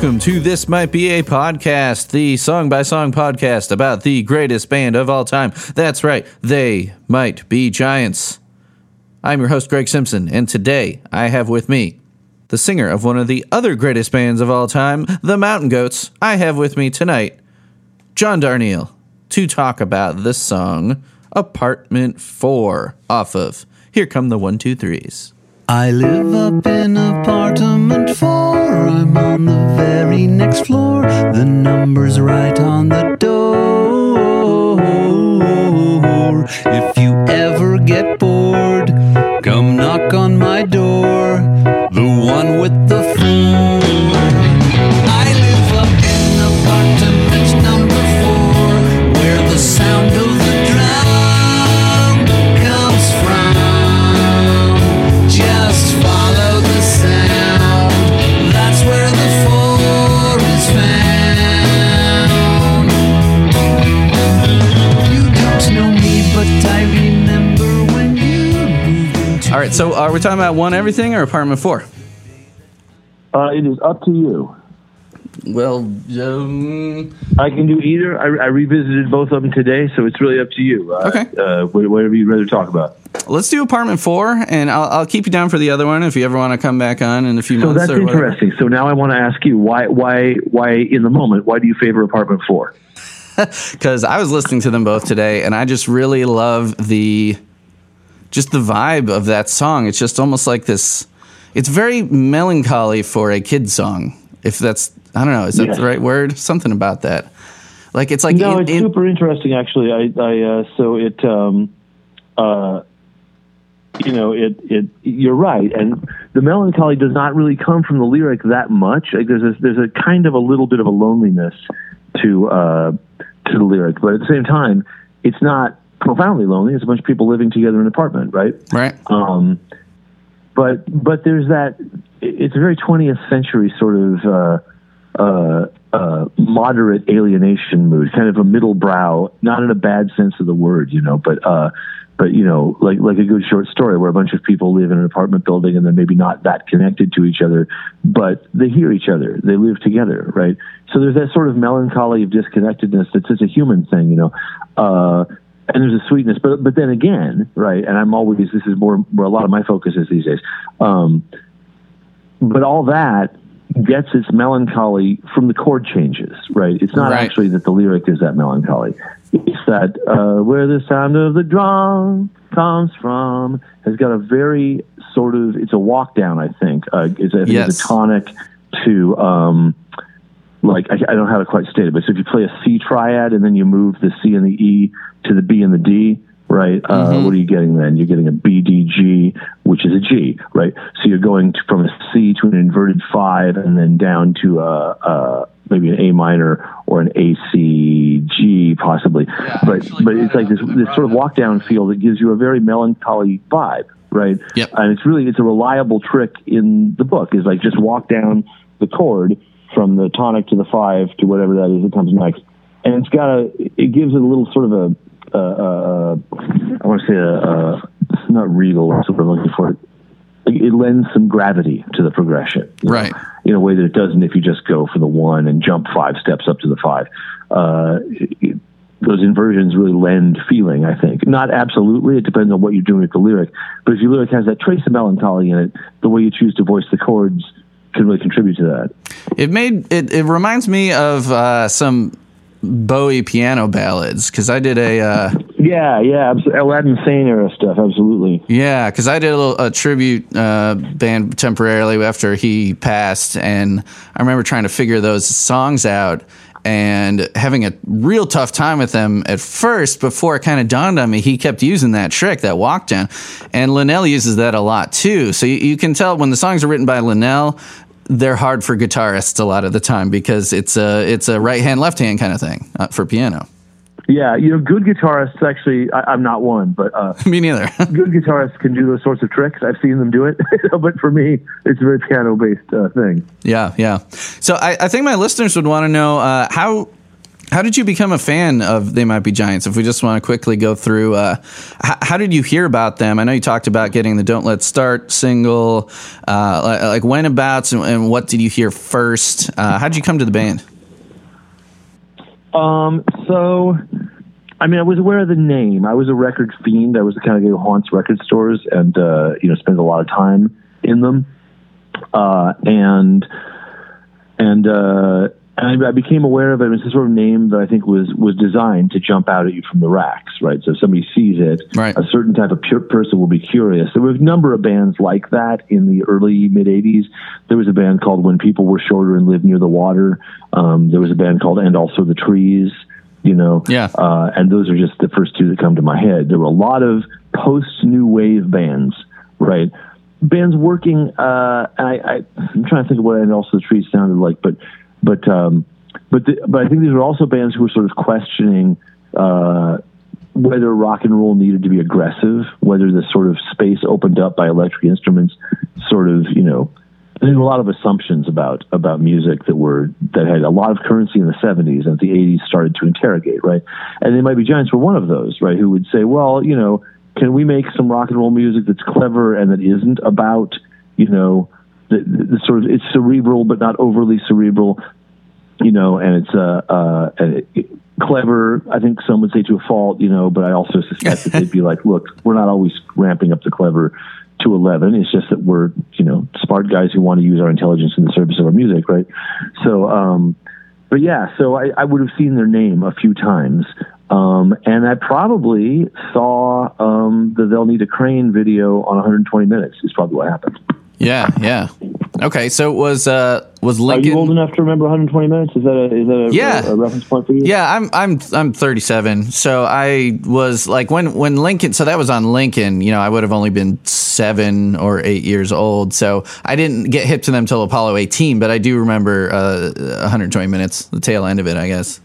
Welcome to This Might Be a Podcast, the song by song podcast about the greatest band of all time. That's right, they might be giants. I'm your host, Greg Simpson, and today I have with me the singer of one of the other greatest bands of all time, the Mountain Goats. I have with me tonight John Darnielle to talk about the song Apartment 4 off of Here Come the One Two Threes. I live up in apartment four. I'm on the very next floor. The number's right on the right, so are we talking about One Everything or Apartment 4? Uh, it is up to you. Well, um, I can do either. I, I revisited both of them today, so it's really up to you. Uh, Okay. Uh, whatever you'd rather talk about. let's do Apartment 4, and I'll, I'll keep you down for the other one if you ever want to come back on in a few So months that's or whatever. interesting. So now I want to ask you why, why, why in the moment, why do you favor Apartment Four? because I was listening to them both today, and I just really love the just the vibe of that song. It's just almost like this. It's very melancholy for a kid song. If that's I don't know, is that Yes. the right word? Something about that. Like it's like No, in- it's in- super interesting. Actually, I, I uh, so it, um, uh, you know, it, it. You're right, and the melancholy does not really come from the lyric that much. Like there's a, there's a kind of a little bit of a loneliness to uh, to the lyric, but at the same time, it's not profoundly lonely. It's a bunch of people living together in an apartment, right? right. Um, but but there's that. It's a very 20th century sort of uh, uh, uh, moderate alienation mood, kind of a middle brow, not in a bad sense of the word, you know, but uh, but you know, like like a good short story where a bunch of people live in an apartment building and they're maybe not that connected to each other, but they hear each other, they live together, right? So there's that sort of melancholy of disconnectedness that's just a human thing, you know. Uh, and there's a sweetness, but but then again, right? And I'm always this is more where a lot of my focus is these days. Um, but all that gets its melancholy from the chord changes, right? It's not Right. actually that the lyric is that melancholy. It's that uh, where the sound of the drum comes from has got a very sort of it's a walk down. I think uh, it's, I think Yes. it's a tonic to. Um, like I, I don't know how to quite state it, but so if you play a C triad and then you move the C and the E to the B and the D, right? Uh, what are you getting then? You're getting a B D G, which is a G, right? So you're going to, from a C to an inverted five, and then down to a, a maybe an A minor or an A C G, possibly. but but it's like this this sort of walk down feel that gives you a very melancholy vibe, right? Yep. And it's really it's a reliable trick in the book is like just walk down the chord from the tonic to the five to whatever that is that comes next, and it's got a it gives it a little sort of a uh, uh, I want to say a, a not regal the word I'm looking for it. It lends some gravity to the progression, you know, Right. in a way that it doesn't if you just go for the one and jump five steps up to the five. Uh, it- those inversions really lend feeling, I think. Not absolutely, it depends on what you're doing with the lyric. But if your lyric has that trace of melancholy in it, the way you choose to voice the chords can really contribute to that. It made it. It reminds me of uh, some Bowie piano ballads because I did a. Uh, Yeah, yeah, absolutely. Aladdin Sane era stuff, absolutely. Yeah, because I did a, little, a tribute uh, band temporarily after he passed, and I remember trying to figure those songs out and having a real tough time with them at first. Before it kind of dawned on me, he kept using that trick, that walk down, and Linnell uses that a lot too. So you, you can tell when the songs are written by Linnell. They're hard for guitarists a lot of the time because it's a it's a right hand left hand kind of thing uh, for piano. Yeah, you know, good guitarists actually, I, I'm not one, but uh, Me neither. good guitarists can do those sorts of tricks. I've seen them do it, but for me, it's a very piano based uh, thing. Yeah, yeah. So I, I think my listeners would want to know uh, how How did you become a fan of They Might Be Giants? If we just want to quickly go through, uh, h- how did you hear about them? I know you talked about getting the "Don't Let's Start" single. Uh, like, like when abouts and, and, what did you hear first? Uh, how did you come to the band? Um, so, I mean, I was aware of the name. I was a record fiend. I was the kind of guy who haunts record stores and uh, you know spends a lot of time in them. Uh, and and uh, and I became aware of it. It's a sort of name that I think was was designed to jump out at you from the racks, right? So if somebody sees it, right. a certain type of pure person will be curious. There were a number of bands like that in the early mid '80s. There was a band called When People Were Shorter and Lived Near the Water. Um, there was a band called And Also the Trees. You know, yeah. Uh, and those are just the first two that come to my head. There were a lot of post new wave bands, right? Bands working. Uh, I, I, I'm trying to think of what And Also the Trees sounded like, but but um, but the, but I think these were also bands who were sort of questioning uh, whether rock and roll needed to be aggressive, whether the sort of space opened up by electric instruments, sort of you know. There's a lot of assumptions about about music that were that had a lot of currency in the 70s and the 80s started to interrogate, right? And they might be giants were one of those, right? Who would say, well, you know, can we make some rock and roll music that's clever and that isn't about, you know, the, the, sort of it's cerebral but not overly cerebral, you know, and it's uh, uh, it, clever. I think some would say to a fault, you know, but I also suspect that they'd be like, look, we're not always ramping up the clever to 11. It's just that we're, you know, smart guys who want to use our intelligence in the service of our music, right? So, um, but yeah, so I, I would have seen their name a few times. Um, and I probably saw um, the They'll Need a Crane video on 120 Minutes, is probably what happened. Yeah, yeah. Okay, so was uh was Lincoln? Are you old enough to remember 120 minutes? Is that a is that a, yeah. a, a reference point for you? Yeah, I'm I'm I'm 37. So I was like when when Lincoln. So that was on Lincoln. You know, I would have only been seven or eight years old. So I didn't get hip to them till Apollo 18. But I do remember uh, 120 minutes, the tail end of it, I guess.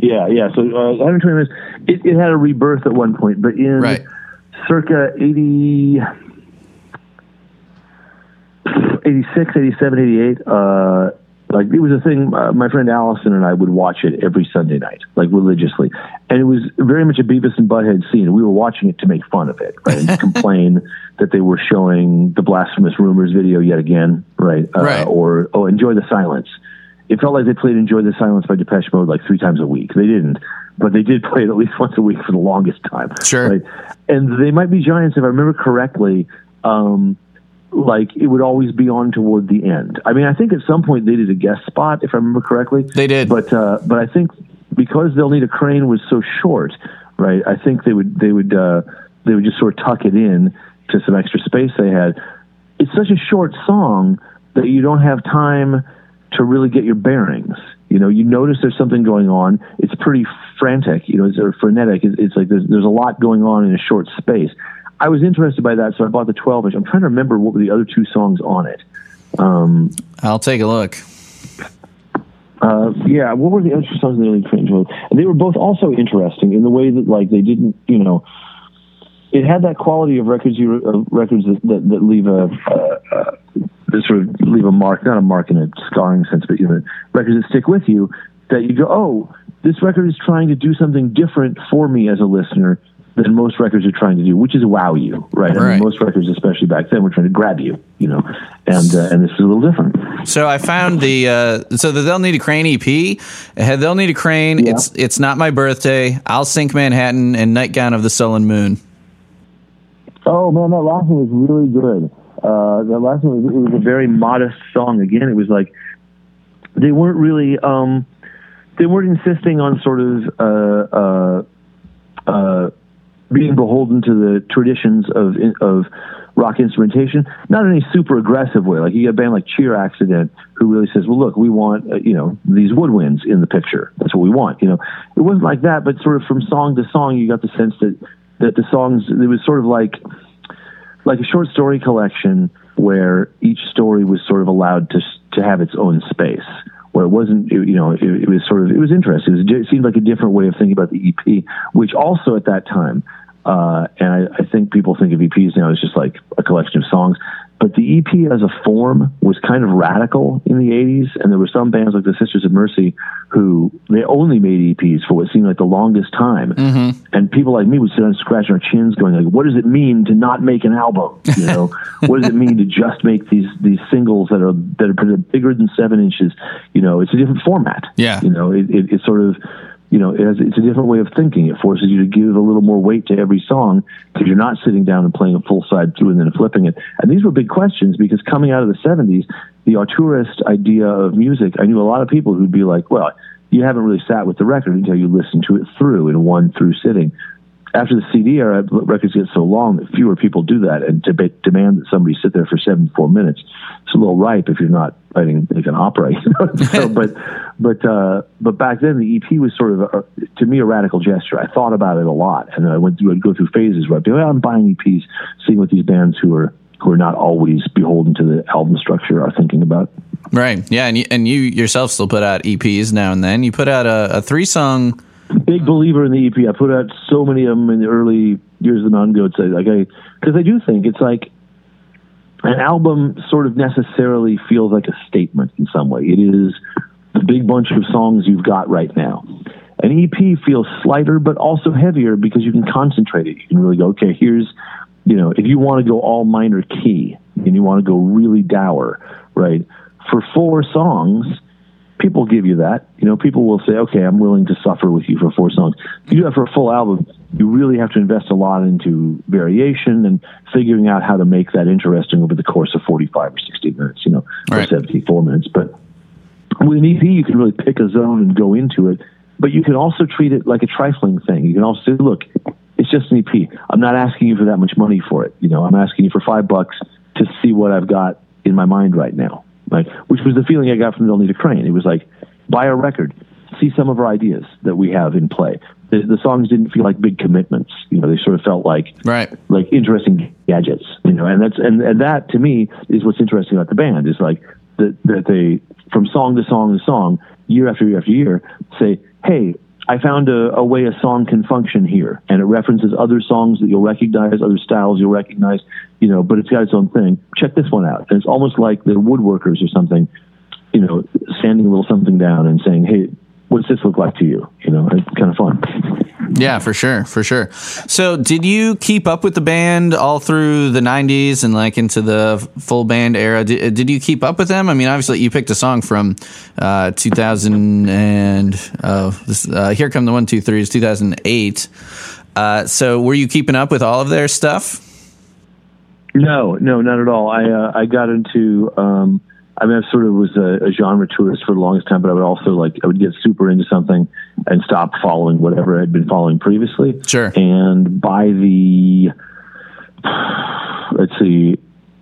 Yeah, yeah. So uh, 120 minutes. It, it had a rebirth at one point, but in right. circa 80. 86, 87, 88, uh, like it was a thing. Uh, my friend Allison and I would watch it every Sunday night, like religiously, and it was very much a Beavis and Butthead scene. We were watching it to make fun of it, right, and complain that they were showing the blasphemous rumors video yet again, right, uh, right. or oh, enjoy the silence. It felt like they played "Enjoy the Silence" by Depeche Mode like three times a week. They didn't, but they did play it at least once a week for the longest time. Sure, right? and they might be giants if I remember correctly. Um, like it would always be on toward the end. I mean, I think at some point they did a guest spot, if I remember correctly. They did, but uh, but I think because they'll need a crane was so short, right? I think they would they would uh, they would just sort of tuck it in to some extra space they had. It's such a short song that you don't have time to really get your bearings. You know, you notice there's something going on. It's pretty frantic. You know, it's or frenetic. It's, it's like there's there's a lot going on in a short space. I was interested by that, so I bought the 12 inch. I'm trying to remember what were the other two songs on it. Um, I'll take a look. Uh, yeah, what were the other two songs in the early Cringe? They were both also interesting in the way that, like, they didn't, you know, it had that quality of records, you, uh, records that, that, that leave a, uh, uh, that sort of leave a mark, not a mark in a scarring sense, but you know, records that stick with you. That you go, oh, this record is trying to do something different for me as a listener than most records are trying to do, which is wow you, right? I mean, most records, especially back then, were trying to grab you, you know, and uh, and this is a little different. So I found the uh, so the They'll Need a Crane EP. They'll Need a Crane. Yeah. It's it's not my birthday. I'll sink Manhattan and Nightgown of the Sullen Moon. Oh man, that last one was really good. Uh, that last one was, it was a very modest song. Again, it was like they weren't really um, they weren't insisting on sort of uh, uh, uh being beholden to the traditions of of rock instrumentation, not in a super aggressive way. Like you get a band like Cheer Accident, who really says, "Well, look, we want uh, you know these woodwinds in the picture. That's what we want." You know, it wasn't like that, but sort of from song to song, you got the sense that that the songs it was sort of like like a short story collection where each story was sort of allowed to to have its own space where it wasn't, you know, it, it, was sort of, it was interesting. It, was, it, seemed like a different way of thinking about the EP, which also at that time, uh, and I, I, think people think of EPs now as just like a collection of songs. But the EP as a form was kind of radical in the 80s, and there were some bands like the Sisters of Mercy who they only made EPs for what seemed like the longest time. Mm-hmm. And people like me would sit and scratch our chins, going like, "What does it mean to not make an album? You know, what does it mean to just make these these singles that are that are bigger than seven inches? You know, it's a different format. Yeah. you know, it, it, it's sort of." You know, it's a different way of thinking. It forces you to give a little more weight to every song because you're not sitting down and playing a full side through and then flipping it. And these were big questions because coming out of the 70s, the auteurist idea of music, I knew a lot of people who'd be like, well, you haven't really sat with the record until you listen to it through in one through sitting. After the CD era, records get so long that fewer people do that and to demand that somebody sit there for 74 minutes. It's a little ripe if you're not writing like an opera. You know? so, but but uh, but back then the EP was sort of a, to me a radical gesture. I thought about it a lot, and I went through I'd go through phases where I'd be, like, well, I'm buying EPs, seeing what these bands who are who are not always beholden to the album structure are thinking about. Right. Yeah, and you, and you yourself still put out EPs now and then. You put out a, a three song big believer in the EP. I put out so many of them in the early years of the Mountain Goats. Like I, because I do think it's like an album sort of necessarily feels like a statement in some way. It is the big bunch of songs you've got right now. An EP feels slighter, but also heavier because you can concentrate it. You can really go, okay, here's, you know, if you want to go all minor key and you want to go really dour, right? For four songs, people give you that. You know, people will say, okay, I'm willing to suffer with you for four songs. You do that for a full album, you really have to invest a lot into variation and figuring out how to make that interesting over the course of 45 or 60 minutes, you know, right. or 74 minutes. But with an EP, you can really pick a zone and go into it. But you can also treat it like a trifling thing. You can also say, look, it's just an EP. I'm not asking you for that much money for it. You know, I'm asking you for five bucks to see what I've got in my mind right now. Like, which was the feeling I got from They'll Need a Crane. It was like, buy a record, see some of our ideas that we have in play. The, the, songs didn't feel like big commitments. You know, they sort of felt like right. like interesting gadgets. You know, and that's and, and that to me is what's interesting about the band is like that that they from song to song to song, year after year after year, say, hey, I found a, a, way a song can function here, and it references other songs that you'll recognize, other styles you'll recognize, you know, but it's got its own thing. Check this one out. And it's almost like the woodworkers or something, you know, sanding a little something down and saying, hey, what's this look like to you? You know, it's kind of fun. Yeah, for sure, for sure. So, did you keep up with the band all through the '90s and like into the full band era? Did, did you keep up with them? I mean, obviously, you picked a song from uh, 2000 and uh, this, uh, "Here Come the One Two Three" is 2008. Uh, so, were you keeping up with all of their stuff? No, no, not at all. I uh, I got into. Um, I mean, I sort of was a, a, genre tourist for the longest time, but I would also like I would get super into something and stop following whatever I had been following previously. Sure. And by the let's see,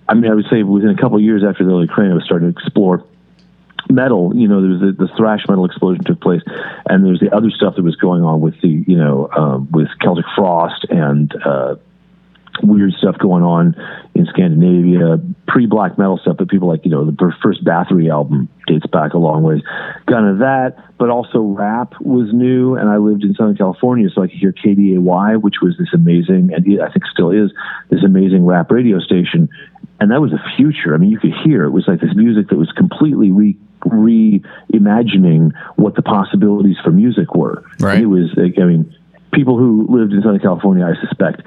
I mean, I would say within a couple of years after the early Crane, I was starting to explore metal. You know, there was the, the, thrash metal explosion took place, and there was the other stuff that was going on with the you know um, with Celtic Frost and. Uh, weird stuff going on in Scandinavia, pre black metal stuff, but people like, you know, the first Bathory album dates back a long ways. Kind of that, but also rap was new, and I lived in Southern California, so I could hear KDAY, which was this amazing, and I think still is, this amazing rap radio station. And that was the future. I mean, you could hear it was like this music that was completely re reimagining what the possibilities for music were. Right. And it was, like, I mean, people who lived in Southern California, I suspect,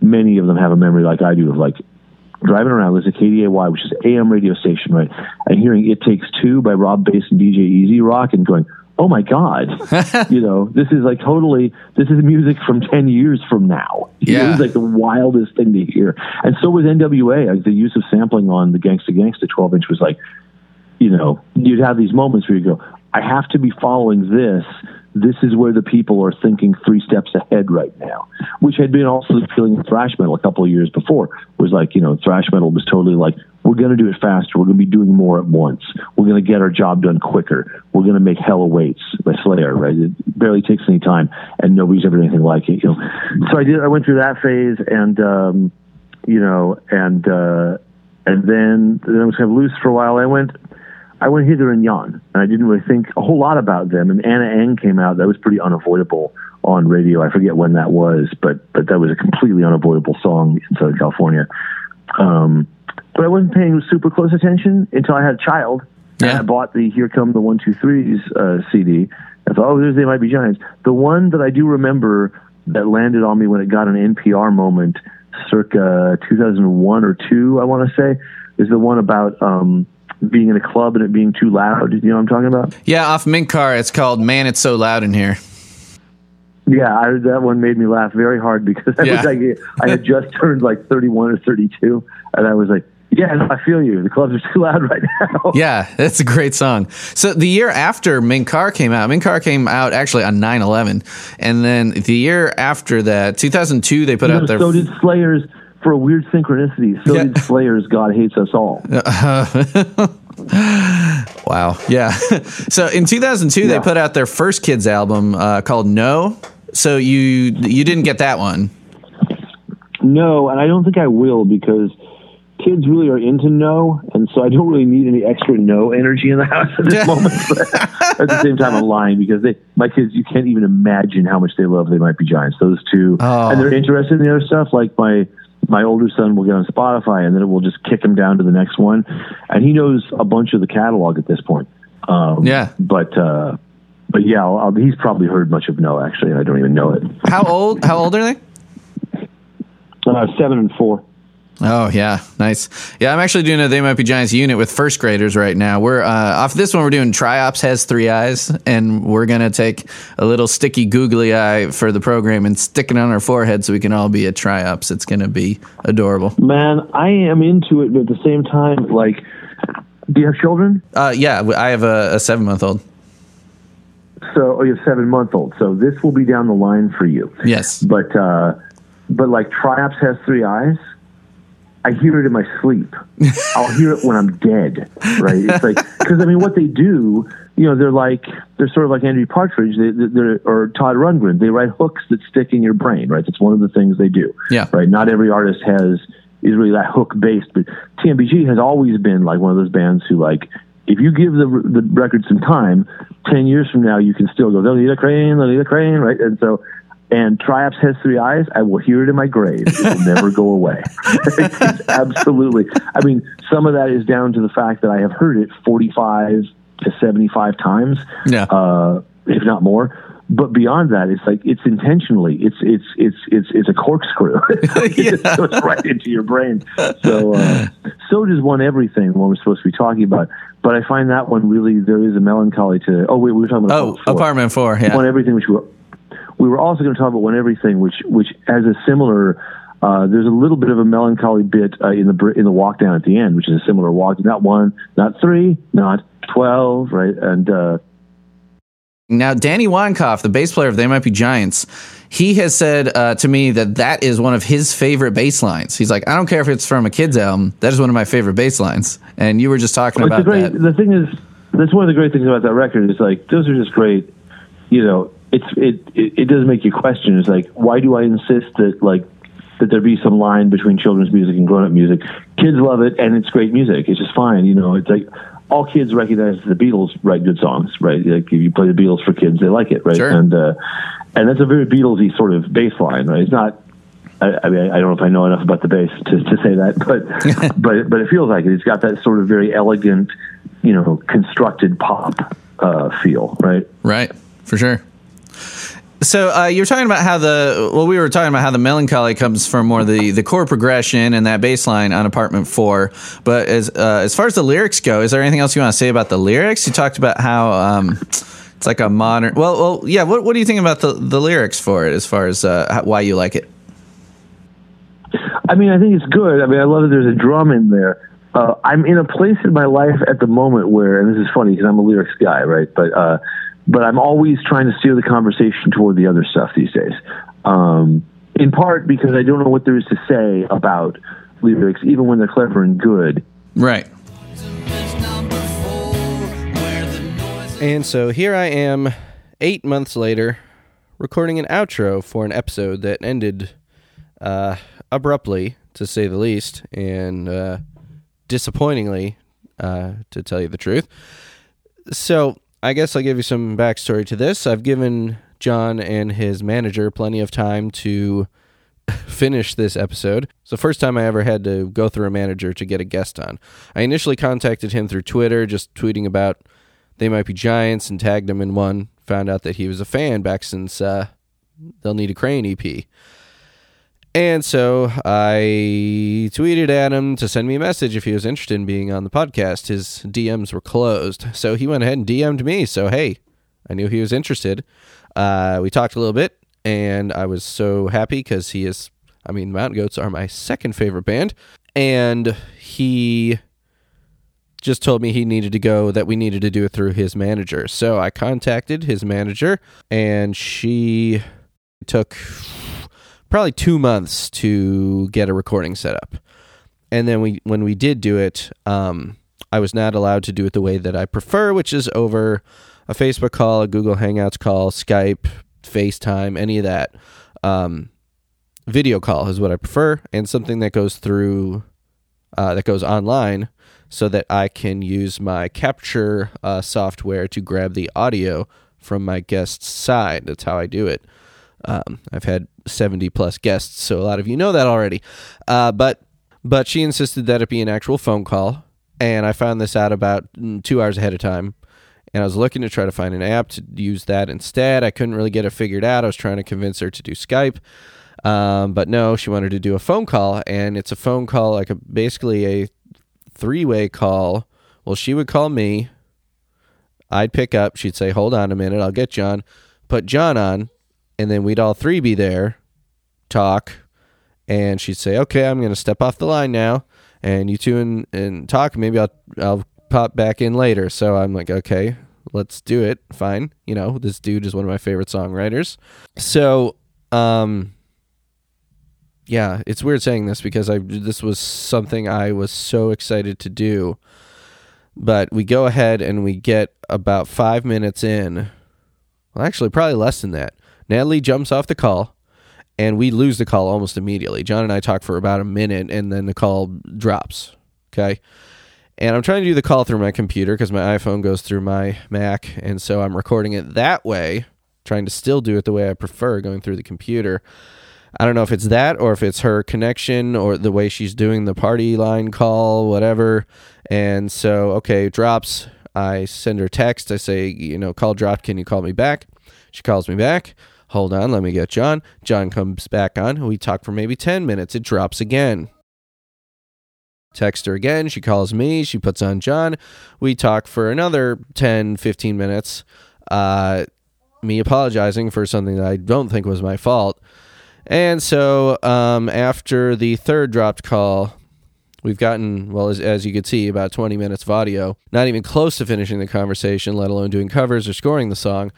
many of them have a memory like I do of like driving around listening to KDAY, which is AM radio station, right, and hearing "It Takes Two by Rob Base and DJ E-Z Rock, and going, "Oh my God, you know, this is like totally this is music from ten years from now." Yeah, it was like the wildest thing to hear. And so with NWA. Like the use of sampling on the Gangsta Gangsta 12 inch was like, you know, you'd have these moments where you go, "I have to be following this." This is where the people are thinking three steps ahead right now, which had been also the feeling of thrash metal a couple of years before. Was like, you know, thrash metal was totally like, we're going to do it faster. We're going to be doing more at once. We're going to get our job done quicker. We're going to make Hell Awaits by Slayer, right? It barely takes any time, and nobody's ever done anything like it. You know, so I did. I went through that phase, and um, you know, and uh, and then then I was kind of loose for a while. I went I went hither and yon, and I didn't really think a whole lot about them. And Anna Ng came out; that was pretty unavoidable on radio. I forget when that was, but but that was a completely unavoidable song in Southern California. Um, but I wasn't paying super close attention until I had a child. And Yeah. I bought the Here Come the One Two Threes uh, CD. I thought, oh, there's They Might Be Giants. The one that I do remember that landed on me when it got an NPR moment, circa 2001 or two, I want to say, is the one about um, being in a club and it being too loud. You know what I'm talking about? Yeah, off Mink Car, it's called "Man, It's So Loud in Here." Yeah, I, that one made me laugh very hard because I, Yeah. was like, I had just turned like 31 or 32, and I was like, yeah, I feel you. The clubs are too loud right now. Yeah, that's a great song. So the year after Mink Car came out, Mink Car came out actually on 9/11, and then the year after that, 2002, they put You out their so did Slayers for a weird synchronicity. So Yeah. did Slayers. God hates us all. Wow. Yeah. so in 2002, they put out their first kids album uh, called No. So you you didn't get that one. No, and I don't think I will because kids really are into no, and so I don't really need any extra no energy in the house at this moment. But at the same time, I'm lying because they, my kids, you can't even imagine how much they love They Might Be Giants. Those two, Oh. and they're interested in the other stuff. Like my my older son will get on Spotify, and then it will just kick him down to the next one, and he knows a bunch of the catalog at this point. Um, Yeah. but uh, but yeah, I'll, I'll, he's probably heard much of no actually, and I don't even know it. How old? How old are they? Uh, seven and four. Oh yeah, nice. Yeah, I'm actually doing a They Might Be Giants unit with first graders right now. We're uh, off this one. We're doing Triops has three eyes, and we're gonna take a little sticky googly eye for the program and stick it on our forehead so we can all be a Triops. It's gonna be adorable. Man, I am into it, but at the same time, like, do you have children? Uh, yeah, I have a, a seven month old. So, oh, you have seven month old. So this will be down the line for you. Yes. But, uh, but like Triops has three eyes. I hear it in my sleep. I'll hear it when I'm dead. Right? It's like because I mean, what they do, you know, they're like they're sort of like Andrew Partridge, they, they're, or Todd Rundgren. They write hooks that stick in your brain. Right? That's one of the things they do. Yeah. Right. Not every artist has is really that hook based, but TMBG has always been like one of those bands who like. If you give the the record some time, ten years from now, you can still go. They'll need a crane. They'll need a crane, right? And so, and Triops has three eyes. I will hear it in my grave. It will never go away. Absolutely. I mean, some of that is down to the fact that I have heard it 45 to 75 times, Yeah. uh, if not more. But beyond that, it's like it's intentionally. It's it's it's it's it's a corkscrew. it just Yeah. goes right into your brain. So uh, so does one everything. What we're supposed to be talking about. But I find that one really there is a melancholy to. Oh wait, we were talking about Oh, Apartment Four. apartment four. Yeah. One everything, which we were, we were also going to talk about one everything, which which has a similar. Uh, there's a little bit of a melancholy bit uh, in the in the walk down at the end, which is a similar walk. Not one, not three, not twelve, right? And uh, Now, Danny Weinkauf, the bass player of They Might Be Giants, he has said uh, to me that that is one of his favorite bass lines. He's like, I don't care if it's from a kid's album. That is one of my favorite bass lines. And you were just talking a about great. that. The thing is, that's one of the great things about that record. Is like those are just great. You know, it's it, it it does make you question. It's like why do I insist that like that there be some line between children's music and grown up music? Kids love it, and it's great music. It's just fine. You know, it's like all kids recognize the Beatles write good songs, right? Like if you play the Beatles for kids, they like it, right? Sure. And uh, and that's a very Beatlesy sort of bass line, right? It's not. I, I mean, I don't know if I know enough about the bass to, to say that, but but but it feels like it. It's got that sort of very elegant, you know, constructed pop uh, feel, right? Right, for sure. So uh, you're talking about how the well, we were talking about how the melancholy comes from more the the chord progression and that bass line on Apartment Four. But as uh, as far as the lyrics go, is there anything else you want to say about the lyrics? You talked about how um, it's like a modern. Well, well, yeah. What what do you think about the the lyrics for it? As far as uh, how, why you like it? I mean, I think it's good. I mean, I love that there's a drum in there. Uh, I'm in a place in my life at the moment where, and this is funny because I'm a lyrics guy, right? But uh, but I'm always trying to steer the conversation toward the other stuff these days. Um, in part because I don't know what there is to say about lyrics, even when they're clever and good. Right. And so here I am, eight months later, recording an outro for an episode that ended uh, abruptly, to say the least, and uh, disappointingly, uh, to tell you the truth. So I guess I'll give you some backstory to this. I've given John and his manager plenty of time to finish this episode. It's the first time I ever had to go through a manager to get a guest on. I initially contacted him through Twitter, just tweeting about They Might Be Giants and tagged him in one. Found out that he was a fan back since uh, They'll Need a Crane EP. And so I tweeted at him to send me a message if he was interested in being on the podcast. His DMs were closed. So he went ahead and DM'd me. So, hey, I knew he was interested. Uh, we talked a little bit, and I was so happy because he is, I mean, Mountain Goats are my second favorite band. And he just told me he needed to go, that we needed to do it through his manager. So I contacted his manager, and she took probably two months to get a recording set up. And then we, when we did do it, um, I was not allowed to do it the way that I prefer, which is over a Facebook call, a Google Hangouts call, Skype, FaceTime, any of that. Um, video call is what I prefer, and something that goes through, uh, that goes online, so that I can use my capture uh, software to grab the audio from my guest's side. That's how I do it. Um, I've had 70 plus guests, so a lot of you know that already. Uh, but but she insisted that it be an actual phone call, and I found this out about mm, two hours ahead of time. And I was looking to try to find an app to use that instead. I couldn't really get it figured out. I was trying to convince her to do Skype, um, but no, she wanted to do a phone call, and it's a phone call like a basically a three way call. Well, she would call me. I'd pick up. She'd say, "Hold on a minute, I'll get John." Put John on, and then we'd all three be there, talk, and she'd say, "Okay, I'm going to step off the line now, and you two and, and talk. Maybe I'll I'll pop back in later." So I'm like, "Okay, let's do it. Fine. You know, this dude is one of my favorite songwriters." So, um, yeah, it's weird saying this because I this was something I was so excited to do. But we go ahead and we get about five minutes in. Well, actually, probably less than that. Natalie jumps off the call, and we lose the call almost immediately. John and I talk for about a minute, and then the call drops. Okay. And I'm trying to do the call through my computer because my iPhone goes through my Mac. And so I'm recording it that way, trying to still do it the way I prefer, going through the computer. I don't know if it's that or if it's her connection or the way she's doing the party line call, whatever. And so, okay, drops. I send her text. I say, you know, call dropped. Can you call me back? She calls me back. Hold on, let me get John. John comes back on. We talk for maybe 10 minutes. It drops again. Text her again. She calls me. She puts on John. We talk for another 10, 15 minutes. Uh, me apologizing for something that I don't think was my fault. And so um, after the third dropped call, we've gotten, well, as, as you could see, about 20 minutes of audio. Not even close to finishing the conversation, let alone doing covers or scoring the song.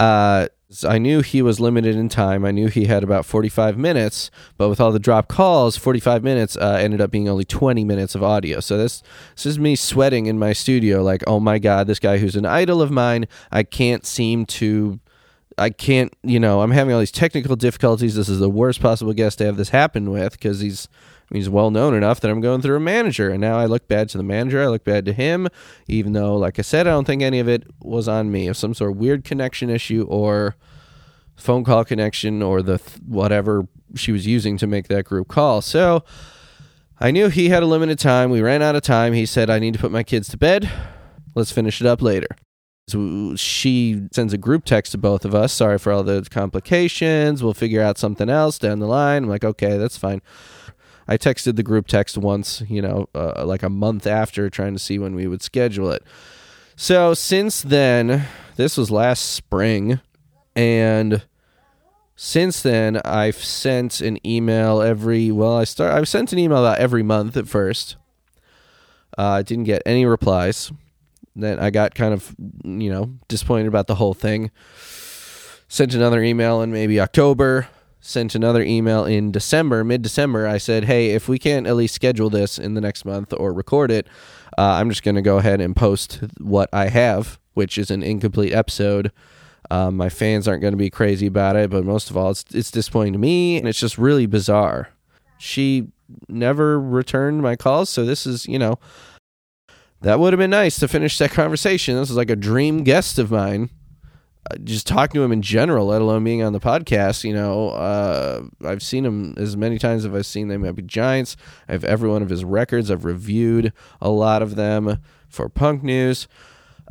Uh, I knew he was limited in time. I knew he had about 45 minutes, but with all the drop calls, 45 minutes uh, ended up being only 20 minutes of audio. So this this is me sweating in my studio, like, oh my god, this guy who's an idol of mine, I can't seem to. I can't, you know, I'm having all these technical difficulties. This is the worst possible guest to have this happen with because he's he's well known enough that I'm going through a manager, and now I look bad to the manager. I look bad to him, even though, like I said, I don't think any of it was on me. Of some sort of weird connection issue or phone call connection or the th- whatever she was using to make that group call. So I knew he had a limited time. We ran out of time. He said, "I need to put my kids to bed. Let's finish it up later." So she sends a group text to both of us. Sorry for all the complications. We'll figure out something else down the line. I'm like, okay, that's fine. I texted the group text once, you know, uh, like a month after, trying to see when we would schedule it. So since then, this was last spring, and since then I've sent an email every. Well, I start. I've sent an email about every month at first. Uh, I didn't get any replies. Then I got kind of, you know, disappointed about the whole thing. Sent another email in maybe October sent another email in December, mid December. I said, hey, if we can't at least schedule this in the next month or record it, uh, I'm just going to go ahead and post what I have, which is an incomplete episode. Um, my fans aren't going to be crazy about it, but most of all, it's, it's disappointing to me, and it's just really bizarre. She never returned my calls, so this is, you know, that would have been nice to finish that conversation. This is like a dream guest of mine just talking to him in general, let alone being on the podcast. You know, uh, I've seen him as many times as I've seen They Might Giants. I have every one of his records. I've reviewed a lot of them for Punk News.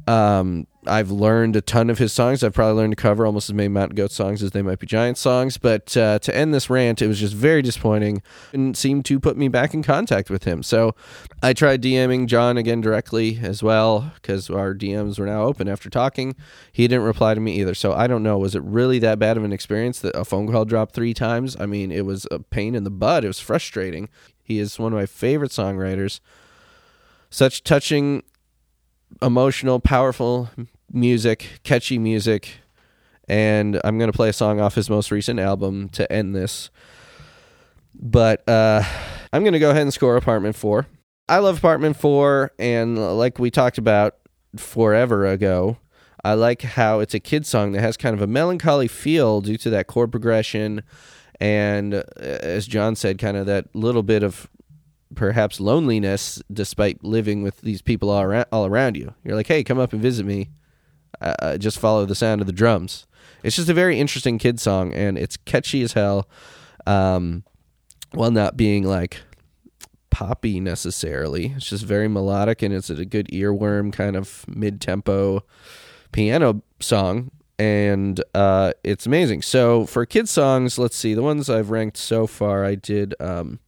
Um, I've learned a ton of his songs. I've probably learned to cover almost as many Mountain Goat songs as They Might Be Giant songs. But uh, to end this rant, it was just very disappointing and seemed to put me back in contact with him. So I tried DMing John again directly as well because our DMs were now open after talking. He didn't reply to me either. So I don't know. Was it really that bad of an experience that a phone call dropped three times? I mean, it was a pain in the butt. It was frustrating. He is one of my favorite songwriters. Such touching emotional, powerful music, catchy music, and I'm gonna play a song off his most recent album to end this. But uh, I'm gonna go ahead and score Apartment Four. I love Apartment Four, and like we talked about forever ago, I like how it's a kid song that has kind of a melancholy feel due to that chord progression, and uh, as John said, kind of that little bit of perhaps loneliness despite living with these people all around, all around you. You're like, hey, come up and visit me. Uh, just follow the sound of the drums. It's just a very interesting kid song, and it's catchy as hell, um, while not being like poppy necessarily. It's just very melodic, and it's a good earworm kind of mid-tempo piano song, and uh, it's amazing. So for kid songs, let's see the ones I've ranked so far. I did. Um,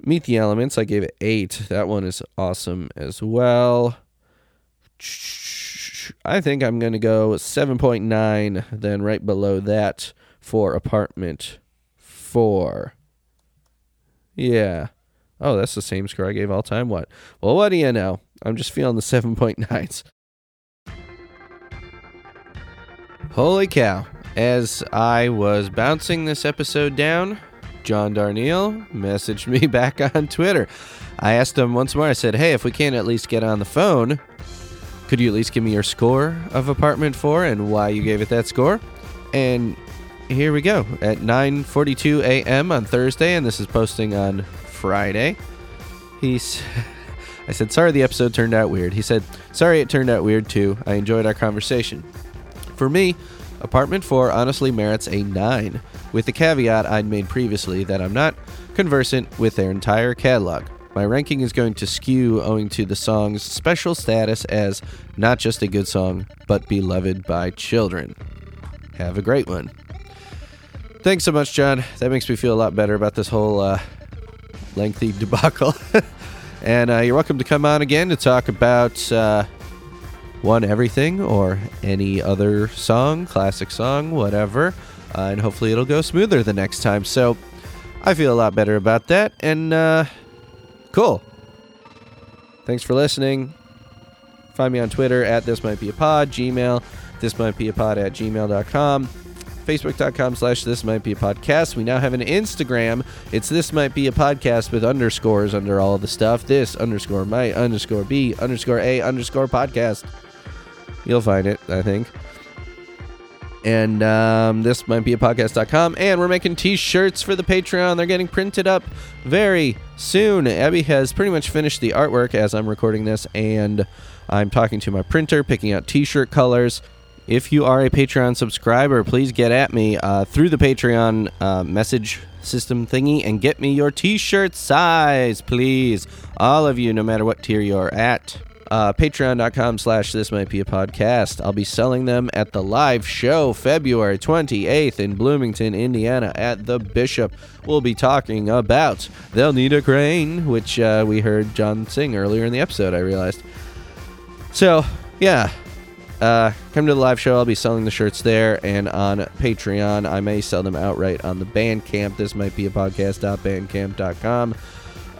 Meet the Elements, I gave it eight. That one is awesome as well. I think I'm going to go 7.9, then right below that for Apartment 4. Yeah. Oh, that's the same score I gave all time. What? Well, what do you know? I'm just feeling the 7.9s. Holy cow. As I was bouncing this episode down, John Darnielle messaged me back on Twitter. I asked him once more, I said, hey, if we can't at least get on the phone, could you at least give me your score of Apartment 4 and why you gave it that score? And here we go at 9:42 a.m. on Thursday and this is posting on Friday. He's I said, "Sorry the episode turned out weird." He said, "Sorry it turned out weird too. I enjoyed our conversation." For me, Apartment 4 honestly merits a 9, with the caveat I'd made previously that I'm not conversant with their entire catalog. My ranking is going to skew owing to the song's special status as not just a good song, but beloved by children. Have a great one. Thanks so much, John. That makes me feel a lot better about this whole uh, lengthy debacle. and uh, you're welcome to come on again to talk about uh, one everything or any other song, classic song, whatever. Uh, and hopefully it'll go smoother the next time. So I feel a lot better about that. And uh, cool. Thanks for listening. Find me on Twitter at this might be a pod, Gmail, this might be a pod at gmail.com, facebook.com slash this might be a podcast. We now have an Instagram. It's this might be a podcast with underscores under all the stuff. This underscore might underscore be underscore a underscore podcast. You'll find it, I think. And um, this might be a podcast.com. And we're making t shirts for the Patreon. They're getting printed up very soon. Abby has pretty much finished the artwork as I'm recording this. And I'm talking to my printer, picking out t shirt colors. If you are a Patreon subscriber, please get at me uh, through the Patreon uh, message system thingy and get me your t shirt size, please. All of you, no matter what tier you're at uh, patreon.com slash this might be a podcast i'll be selling them at the live show february 28th in bloomington indiana at the bishop. We'll be talking about they'll need a crane which uh, we heard john sing earlier in the episode i realized. So yeah uh, come to the live show. I'll be selling the shirts there and on patreon. I may sell them outright on the bandcamp. This might be a podcast.bandcamp.com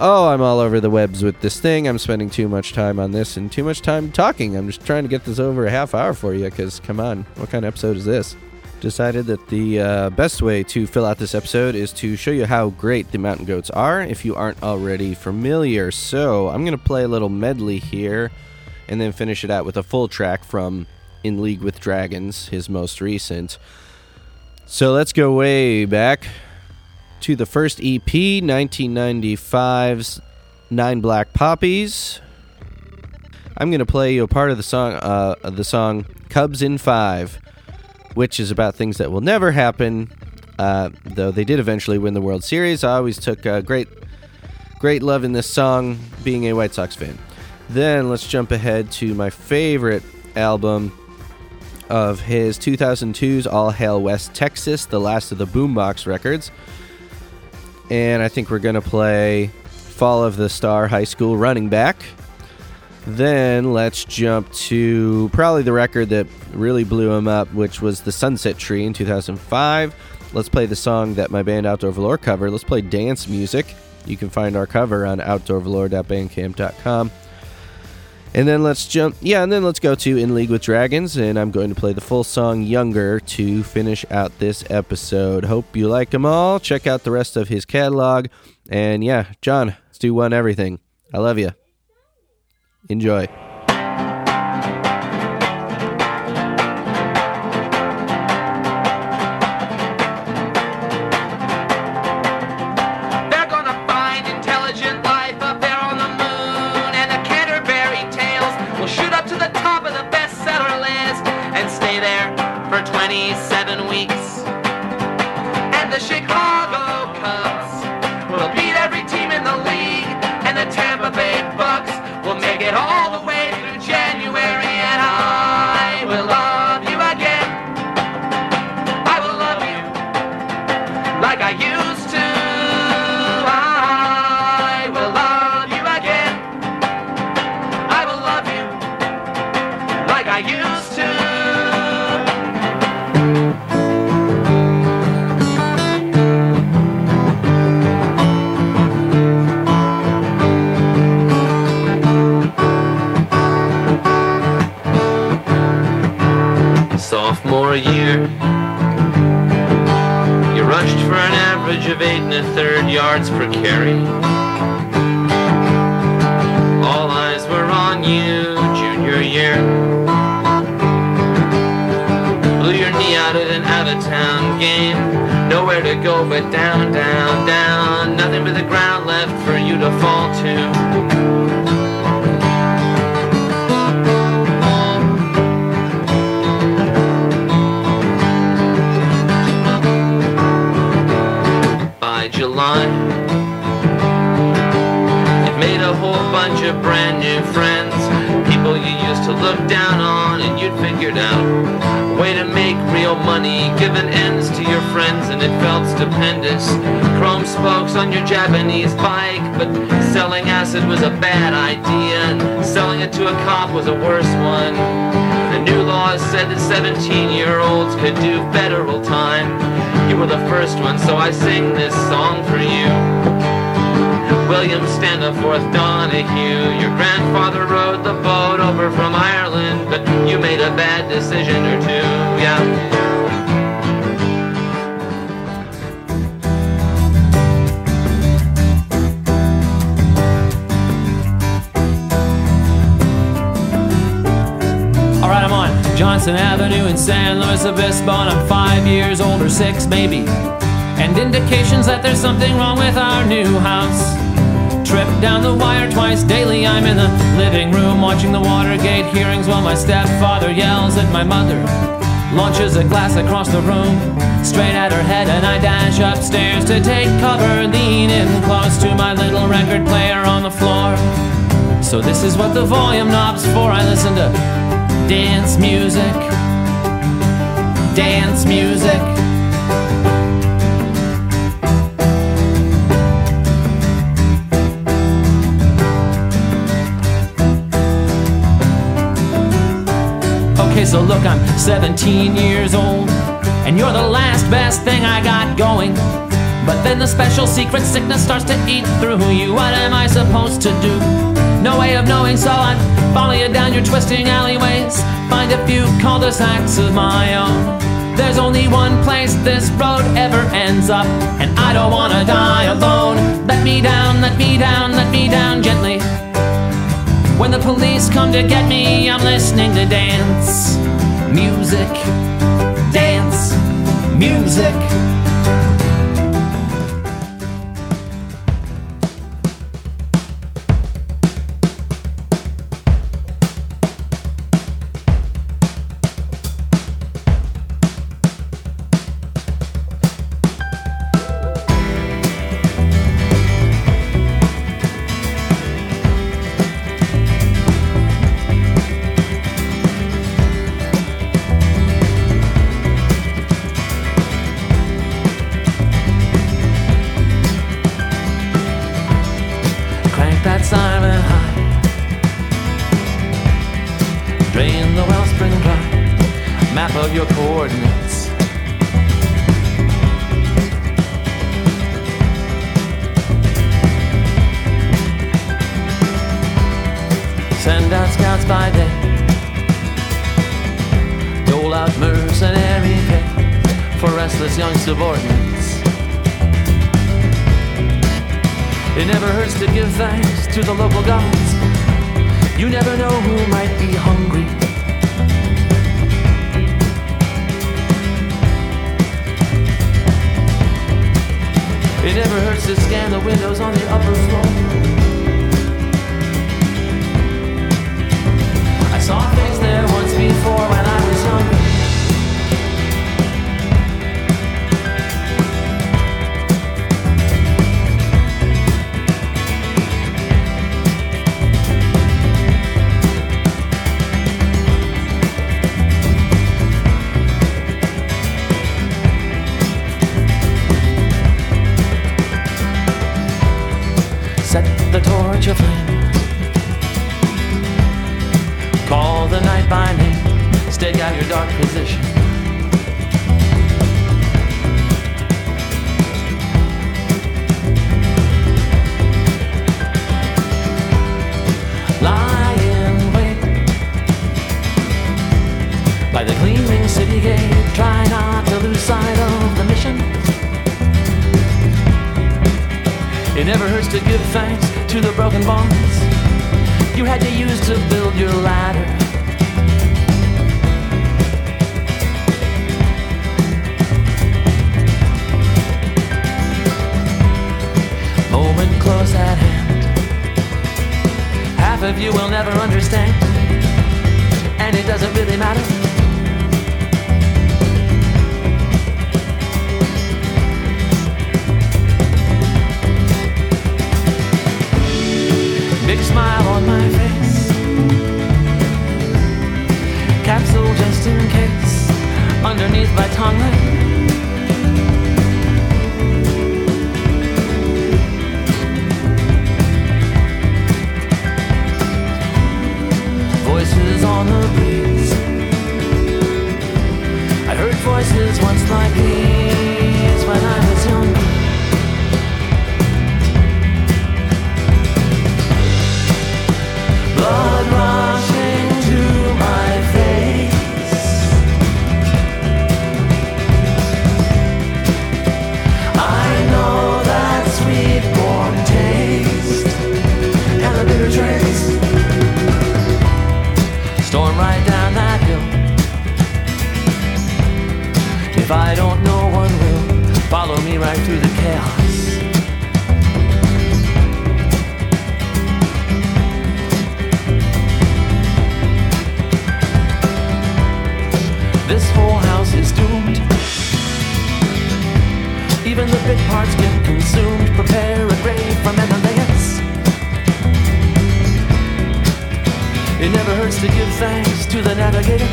oh, I'm all over the webs with this thing. I'm spending too much time on this and too much time talking. I'm just trying to get this over a half hour for you because, come on, what kind of episode is this? Decided that the uh, best way to fill out this episode is to show you how great the mountain goats are if you aren't already familiar. So I'm going to play a little medley here and then finish it out with a full track from In League with Dragons, his most recent. So let's go way back to the first EP, 1995's Nine Black Poppies. I'm going to play you a part of the song, uh, the song Cubs in Five, which is about things that will never happen. Uh, though they did eventually win the World Series, I always took uh, great, great love in this song, being a White Sox fan. Then let's jump ahead to my favorite album of his 2002's All Hail West Texas, the last of the Boombox records. And I think we're going to play Fall of the Star High School Running Back. Then let's jump to probably the record that really blew him up, which was The Sunset Tree in 2005. Let's play the song that my band Outdoor Velour covered. Let's play dance music. You can find our cover on outdoorvelour.bandcamp.com. And then let's jump, yeah, and then let's go to In League with Dragons, and I'm going to play the full song Younger to finish out this episode. Hope you like them all. Check out the rest of his catalog. And yeah, John, let's do one everything. I love you. Enjoy. Sophomore year. You rushed for an average of eight and a third yards per carry. All eyes were on you, junior year. Blew your knee out at an out-of-town game. Nowhere to go but down, down, down. Nothing but the ground left for you to fall to. By July. Made a whole bunch of brand new friends, people you used to look down on, and you'd figured out a way to make real money, giving ends to your friends, and it felt stupendous. Chrome spokes on your Japanese bike, but selling acid was a bad idea, and selling it to a cop was a worse one. The new laws said that 17 year olds could do federal time. You were the first one, so I sing this song for you. William Standiforth Donahue, your grandfather rowed the boat over from Ireland, but you made a bad decision or two, yeah. Johnson Avenue in San Luis Obispo, and I'm five years old or six, maybe. And indications that there's something wrong with our new house. Trip down the wire twice daily. I'm in the living room watching the Watergate hearings while my stepfather yells at my mother. Launches a glass across the room, straight at her head, and I dash upstairs to take cover. Lean in close to my little record player on the floor. So this is what the volume knob's for. I listen to dance music, dance music. Okay, so look, I'm 17 years old, and you're the last best thing I got going. But then the special secret sickness starts to eat through you. What am I supposed to do? No way of knowing, so I follow you down your twisting alleyways. Find a few cul-de-sacs of my own. There's only one place this road ever ends up, and I don't wanna die alone. Let me down, let me down, let me down gently. When the police come to get me, I'm listening to dance music, dance music. young subordinates. It never hurts to give thanks to the local gods. You never know who might be hungry. It never hurts to scan the windows on the upper floor. I saw things there once before when I bonds you had to use to build your ladder. Moment close at hand. Half of you will never understand, and it doesn't really matter. in case. Underneath my tongue words to give thanks to the navigator,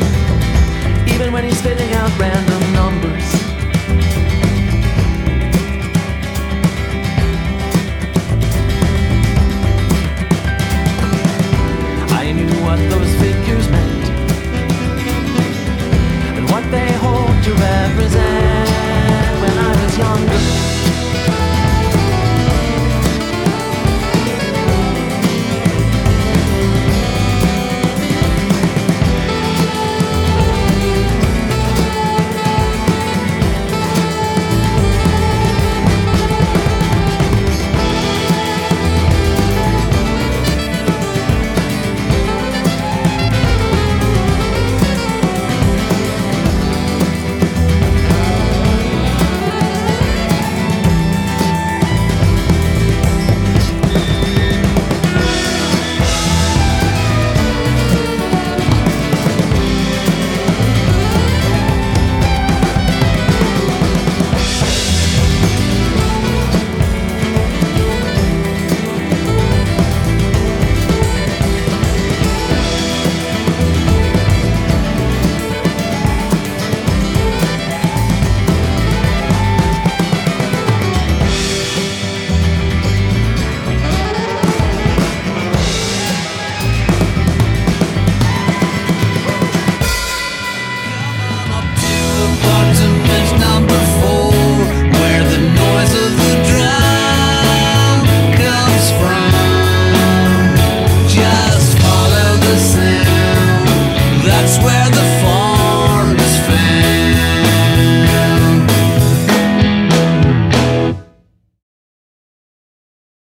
even when he's spitting out random numbers. I knew what those figures meant and what they hoped to represent when I was younger.